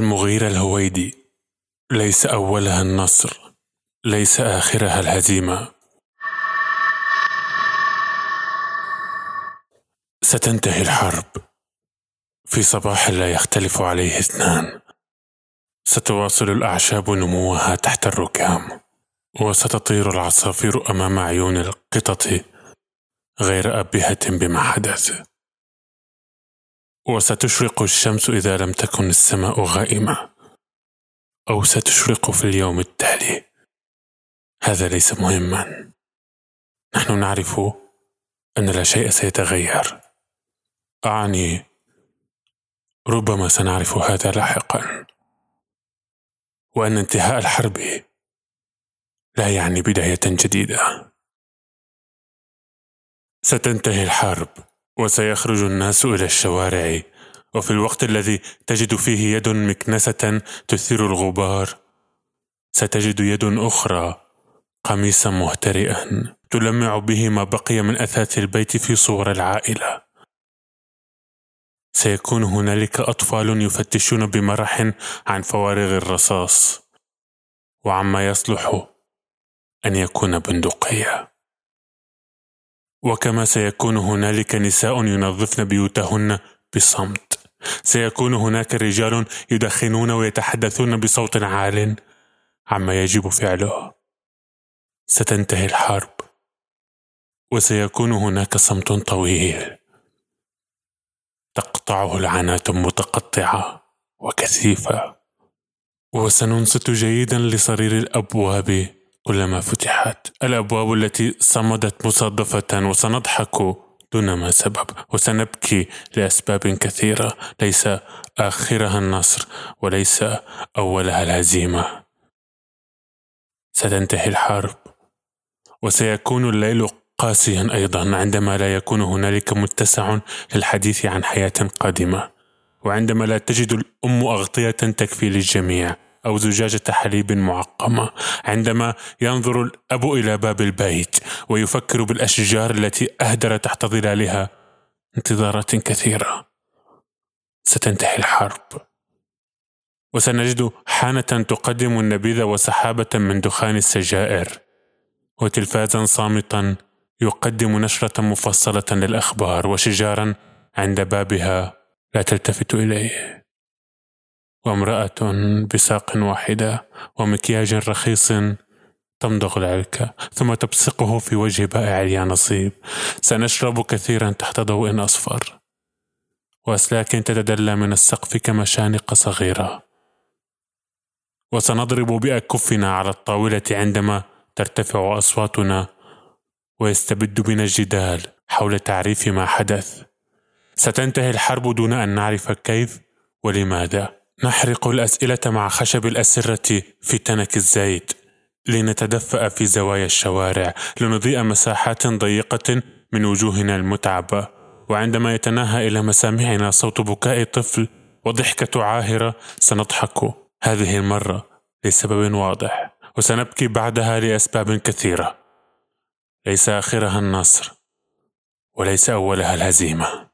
المغيرة الهويدي. ليس أولها النصر ليس آخرها الهزيمة. ستنتهي الحرب. في صباح لا يختلف عليه اثنان. ستواصل الأعشاب نموها تحت الركام. وستطير العصافير أمام عيون القطط غير أبهة بما حدث. وستشرق الشمس إذا لم تكن السماء غائمة أو ستشرق في اليوم التالي. هذا ليس مهما. نحن نعرف أن لا شيء سيتغير. أعني ربما سنعرف هذا لاحقا. وأن انتهاء الحرب لا يعني بداية جديدة. ستنتهي الحرب. وسيخرج الناس إلى الشوارع. وفي الوقت الذي تجد فيه يد مكنسة تثير الغبار ستجد يد أخرى قميصا مهترئا تلمع به ما بقي من أثاث البيت في صور العائلة. سيكون هنالك أطفال يفتشون بمرح عن فوارغ الرصاص وعما يصلح أن يكون بندقية. وكما سيكون هنالك نساء ينظفن بيوتهن بصمت. سيكون هناك رجال يدخنون ويتحدثون بصوت عال عما يجب فعله. ستنتهي الحرب. وسيكون هناك صمت طويل. تقطعه العنات متقطعة وكثيفة. وسننصت جيدا لصرير الأبواب كلما فتحت الأبواب التي صمدت مصادفة وسنضحك دون ما سبب وسنبكي لأسباب كثيرة. ليس آخرها النصر وليس أولها الهزيمة. ستنتهي الحرب وسيكون الليل قاسيا أيضا. عندما لا يكون هنالك متسع للحديث عن حياة قادمة وعندما لا تجد الأم أغطية تكفي للجميع. أو زجاجه حليب معقمه عندما ينظر الأب إلى باب البيت ويفكر بالأشجار التي أهدر تحت ظلالها انتظارات كثيرة. ستنتهي الحرب. وسنجد حانة تقدم النبيذ وسحابة من دخان السجائر وتلفازا صامتا يقدم نشرة مفصلة للأخبار وشجارا عند بابها لا تلتفت إليه. وامرأة بساق واحدة ومكياج رخيص تمضغ العلكة ثم تبصقه في وجه بائع اليانصيب سنشرب كثيرا تحت ضوء أصفر. وأسلاك تتدلى من السقف كمشانق صغيرة. وسنضرب بأكفنا على الطاولة عندما ترتفع أصواتنا ويستبد بنا الجدال حول تعريف ما حدث. ستنتهي الحرب دون أن نعرف كيف ولماذا. نحرق الأسئلة مع خشب الأسرة في تنك الزيت لنتدفأ في زوايا الشوارع. لنضيء مساحات ضيقة من وجوهنا المتعبة. وعندما يتناهى إلى مسامعنا صوت بكاء طفل وضحكة عاهرة سنضحك. هذه المرة لسبب واضح وسنبكي بعدها لأسباب كثيرة. ليس آخرها النصر وليس أولها الهزيمة.